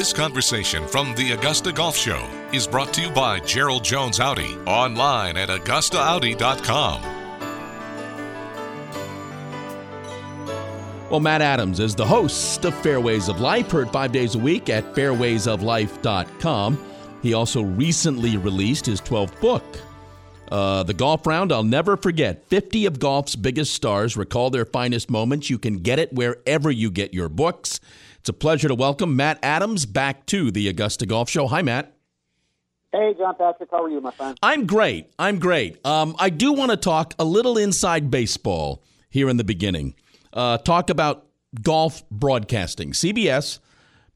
This conversation from the Augusta Golf Show is brought to you by Gerald Jones Audi, online at AugustaAudi.com. Well, Matt Adams is the host of Fairways of Life, heard five days a week at fairwaysoflife.com. He also recently released his 12th book, uh, The Golf Round I'll Never Forget 50 of Golf's Biggest Stars Recall Their Finest Moments. You can get it wherever you get your books. It's a pleasure to welcome Matt Adams back to the Augusta Golf Show. Hi, Matt. Hey, John Patrick. How are you, my friend? I'm great. I'm great. Um, I do want to talk a little inside baseball here in the beginning. Uh, talk about golf broadcasting. CBS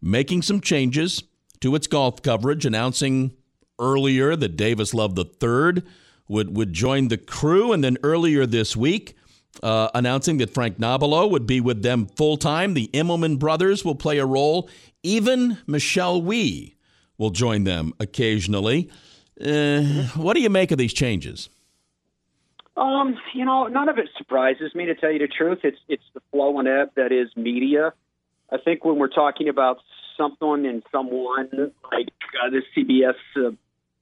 making some changes to its golf coverage, announcing earlier that Davis Love III would, would join the crew. And then earlier this week, uh, announcing that Frank Nobilo would be with them full time. The Immelman brothers will play a role. Even Michelle Wie will join them occasionally. Uh, what do you make of these changes? Um, you know, none of it surprises me to tell you the truth. It's it's the flow and ebb that is media. I think when we're talking about something and someone like uh, the CBS uh,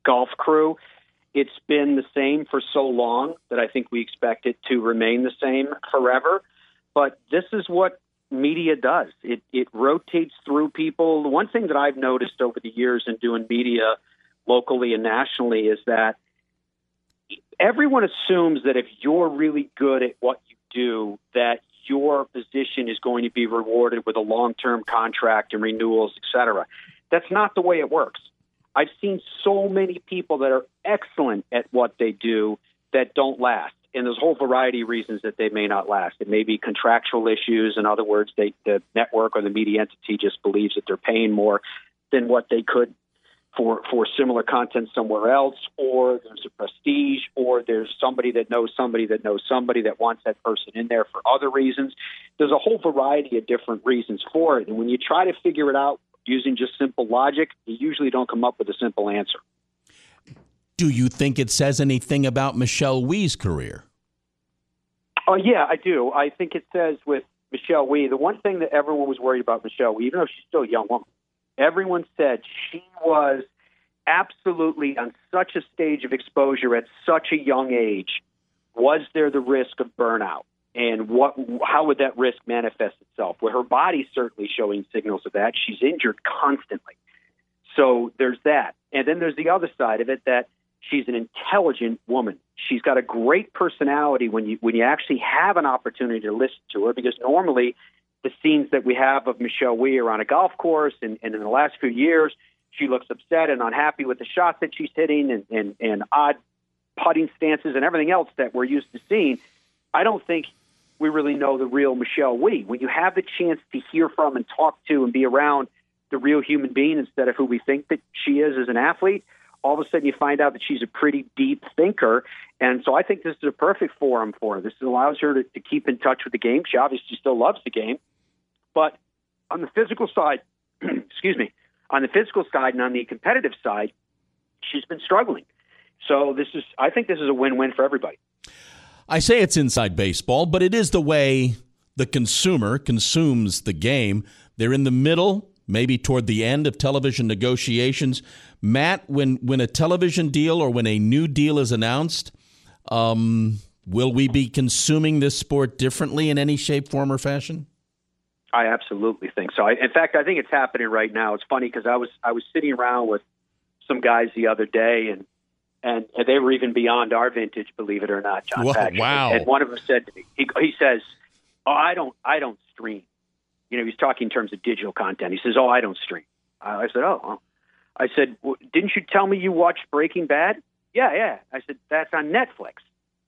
golf crew, it's been the same for so long that I think we expect it to remain the same forever. But this is what media does. It it rotates through people. The one thing that I've noticed over the years in doing media locally and nationally is that everyone assumes that if you're really good at what you do, that your position is going to be rewarded with a long-term contract and renewals, et cetera. That's not the way it works. I've seen so many people that are excellent at what they do that don't last. And there's a whole variety of reasons that they may not last. It may be contractual issues. In other words, they, the network or the media entity just believes that they're paying more than what they could for for similar content somewhere else, or there's a prestige, or there's somebody that knows somebody that knows somebody that wants that person in there for other reasons. There's a whole variety of different reasons for it, and when you try to figure it out using just simple logic, you usually don't come up with a simple answer. Do you think it says anything about Michelle Wie's career? Oh yeah, I do. I think it says with Michelle Wie, the one thing that everyone was worried about Michelle Wie, even though she's still a young woman, everyone said she was absolutely on such a stage of exposure at such a young age. Was there the risk of burnout? And what? How would that risk manifest itself? Well, her body's certainly showing signals of that. She's injured constantly, so there's that. And then there's the other side of it that she's an intelligent woman. She's got a great personality when you when you actually have an opportunity to listen to her. Because normally the scenes that we have of Michelle Wie are on a golf course, and, and in the last few years, she looks upset and unhappy with the shots that she's hitting and, and, and odd putting stances and everything else that we're used to seeing. I don't think we really know the real Michelle Wie. When you have the chance to hear from and talk to and be around the real human being instead of who we think that she is as an athlete, all of a sudden you find out that she's a pretty deep thinker. And so I think this is a perfect forum for her. This allows her to, to keep in touch with the game. She obviously still loves the game. But on the physical side, excuse me, on the physical side and on the competitive side, she's been struggling. So this is, I think, this is a win-win for everybody. I say it's inside baseball, but it is the way the consumer consumes the game. They're in the middle, maybe toward the end of television negotiations. Matt, when when a television deal or when a new deal is announced, um, will we be consuming this sport differently in any shape, form, or fashion? I absolutely think so. I, in fact, I think it's happening right now. It's funny because I was I was sitting around with some guys the other day, and and, and they were even beyond our vintage, believe it or not, John Whoa, Patrick. Wow! And one of them said to me, he, he says, "Oh, I don't I don't stream." You know, he's talking in terms of digital content. He says, "Oh, I don't stream." I said, "Oh." Well. I said, well, "Didn't you tell me you watched Breaking Bad?" Yeah, yeah. I said, "That's on Netflix."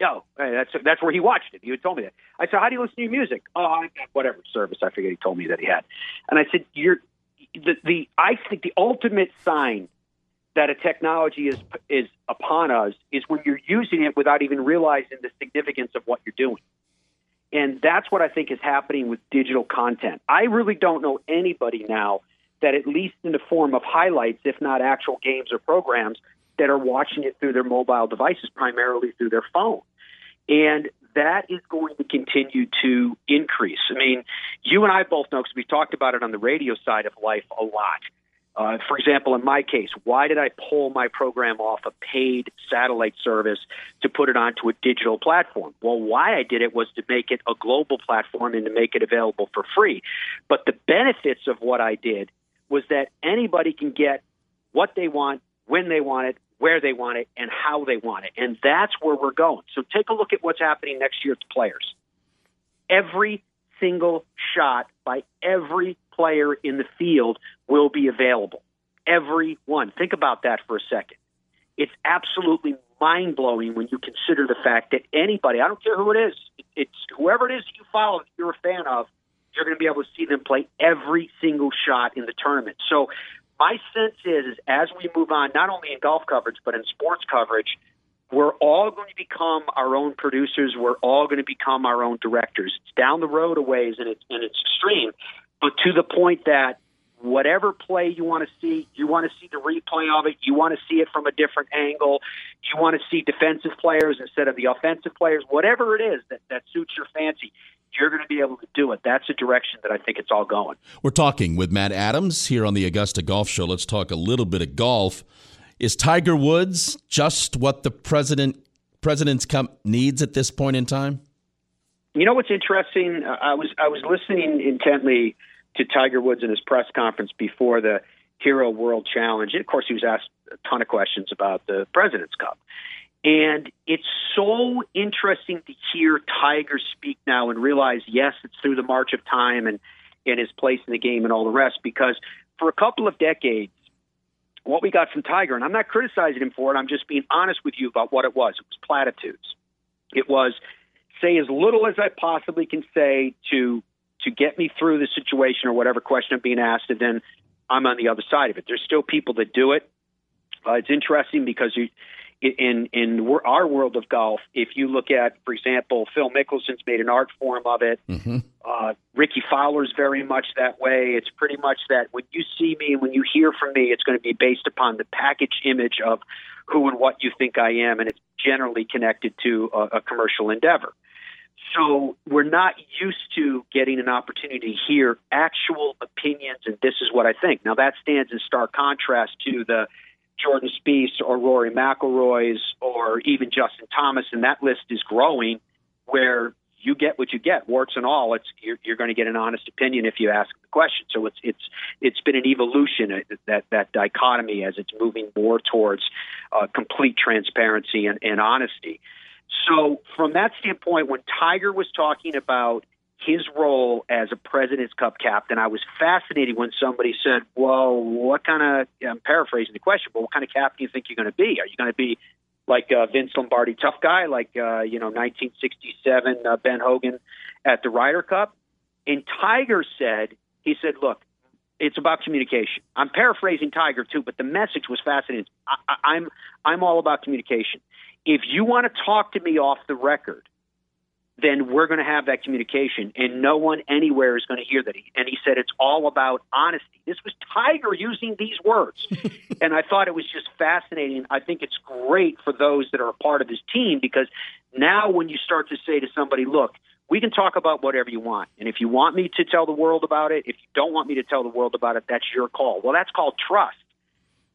Yo, that's that's where he watched it. He had told me that. I said, "How do you listen to your music?" Oh, I got whatever service. I forget. He told me that he had, and I said, "You're the the I think the ultimate sign that a technology is is upon us is when you're using it without even realizing the significance of what you're doing." And that's what I think is happening with digital content. I really don't know anybody now that, at least in the form of highlights, if not actual games or programs, that are watching it through their mobile devices, primarily through their phone. And that is going to continue to increase. I mean, you and I both know, because we talked about it on the radio side of life a lot, Uh, for example, in my case, why did I pull my program off a paid satellite service to put it onto a digital platform? Well, why I did it was to make it a global platform and to make it available for free. But the benefits of what I did was that anybody can get what they want, when they want it, where they want it, and how they want it. And that's where we're going. So take a look at what's happening next year to players. Every single shot by every player in the field will be available. Every one. Think about that for a second. It's absolutely mind blowing when you consider the fact that anybody, I don't care who it is, it's whoever it is you follow, you're a fan of, you're going to be able to see them play every single shot in the tournament. So my sense is, is as we move on, not only in golf coverage but in sports coverage, we're all going to become our own producers. We're all going to become our own directors. It's down the road a ways, and it's and it's extreme, but to the point that whatever play you want to see, you want to see the replay of it. You want to see it from a different angle. You want to see defensive players instead of the offensive players. Whatever it is that that suits your fancy, you're going to be able to do it. That's the direction that I think it's all going. We're talking with Matt Adams here on the Augusta Golf Show. Let's talk a little bit of golf. Is Tiger Woods just what the president President's Cup needs at this point in time? You know what's interesting? I was I was listening intently to Tiger Woods in his press conference before the Hero World Challenge. And of course, he was asked a ton of questions about the President's Cup. And it's so interesting to hear Tiger speak now and realize, yes, it's through the march of time and, and his place in the game and all the rest, because for a couple of decades, what we got from Tiger, and I'm not criticizing him for it, I'm just being honest with you about what it was. It was platitudes. It was say as little as I possibly can say to to get me through the situation or whatever question I'm being asked, and then I'm on the other side of it. There's still people that do it. Uh, it's interesting because you, in in our world of golf, if you look at, for example, Phil Mickelson's made an art form of it. Mm-hmm. Uh, Rickie Fowler's very much that way. It's pretty much that when you see me and when you hear from me, it's going to be based upon the package image of who and what you think I am, and it's generally connected to a, a commercial endeavor. So we're not used to getting an opportunity to hear actual opinions, and this is what I think. Now that stands in stark contrast to the Jordan Spieth or Rory McIlroy's or even Justin Thomas, and that list is growing. Where you get what you get, warts and all. It's you're, you're going to get an honest opinion if you ask the question. So it's it's it's been an evolution uh, that that dichotomy as it's moving more towards uh, complete transparency and, and honesty. So from that standpoint, when Tiger was talking about his role as a President's Cup captain, I was fascinated when somebody said, "Well, what kind of?" I'm paraphrasing the question, but what kind of captain do you think you're going to be? Are you going to be like uh, Vince Lombardi, tough guy, like uh, you know 1967 uh, Ben Hogan at the Ryder Cup? And Tiger said, he said, "Look, it's about communication." I'm paraphrasing Tiger too, but the message was fascinating. I, I, I'm I'm all about communication. If you want to talk to me off the record then we're going to have that communication, and no one anywhere is going to hear that. And he said it's all about honesty. This was Tiger using these words, and I thought it was just fascinating. I think it's great for those that are a part of his team because now when you start to say to somebody, "Look, we can talk about whatever you want, and if you want me to tell the world about it, if you don't want me to tell the world about it, that's your call." Well, that's called trust.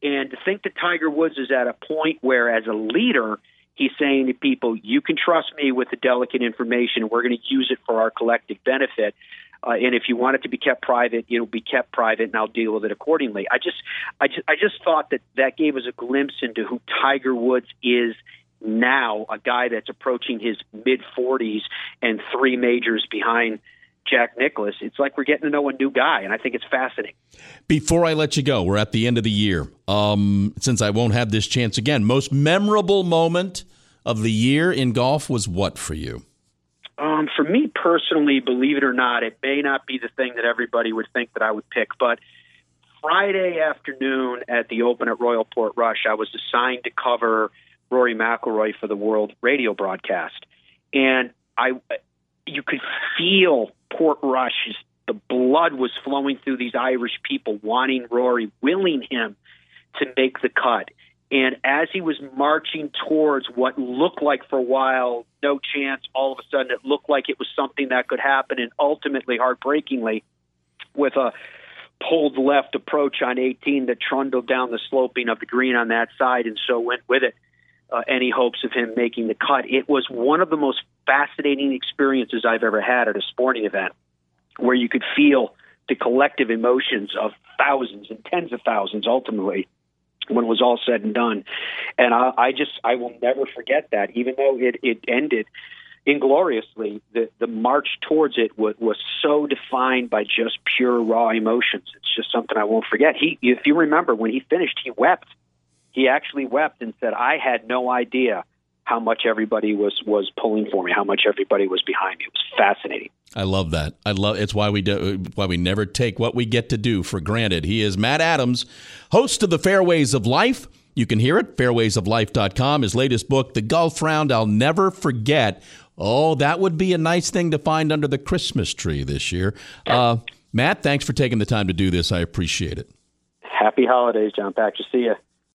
And to think that Tiger Woods is at a point where, as a leader, he's saying to people, you can trust me with the delicate information. We're going to use it for our collective benefit. Uh, and if you want it to be kept private, it'll be kept private, and I'll deal with it accordingly. I just, I just, I just thought that that gave us a glimpse into who Tiger Woods is now, a guy that's approaching his mid 40s and three majors behind Jack Nicklaus, it's like we're getting to know a new guy, and I think it's fascinating. Before I let you go, we're at the end of the year. Um, since I won't have this chance again, most memorable moment of the year in golf was what for you? Um, for me personally, believe it or not, it may not be the thing that everybody would think that I would pick, but Friday afternoon at the Open at Royal Portrush, I was assigned to cover Rory McIlroy for the World Radio broadcast, and I, you could feel Port Portrush. The blood was flowing through these Irish people, wanting Rory, willing him to make the cut. And as he was marching towards what looked like for a while no chance, all of a sudden it looked like it was something that could happen, and ultimately, heartbreakingly, with a pulled left approach on 18 that trundled down the sloping of the green on that side, and so went with it. Uh, any hopes of him making the cut. It was one of the most fascinating experiences I've ever had at a sporting event where you could feel the collective emotions of thousands and tens of thousands ultimately when it was all said and done. And I, I just, I will never forget that, even though it, it ended ingloriously, the, the march towards it was, was so defined by just pure raw emotions. It's just something I won't forget. He, if you remember, when he finished, he wept. He actually wept and said, "I had no idea how much everybody was was pulling for me, how much everybody was behind me. It was fascinating." I love that. I love it's why we do why we never take what we get to do for granted. He is Matt Adams, host of the Fairways of Life. You can hear it fairwaysoflife.com. His latest book, The Golf Round I'll Never Forget, Oh, that would be a nice thing to find under the Christmas tree this year. Uh, Matt, thanks for taking the time to do this. I appreciate it. Happy holidays, John Patrick. See you.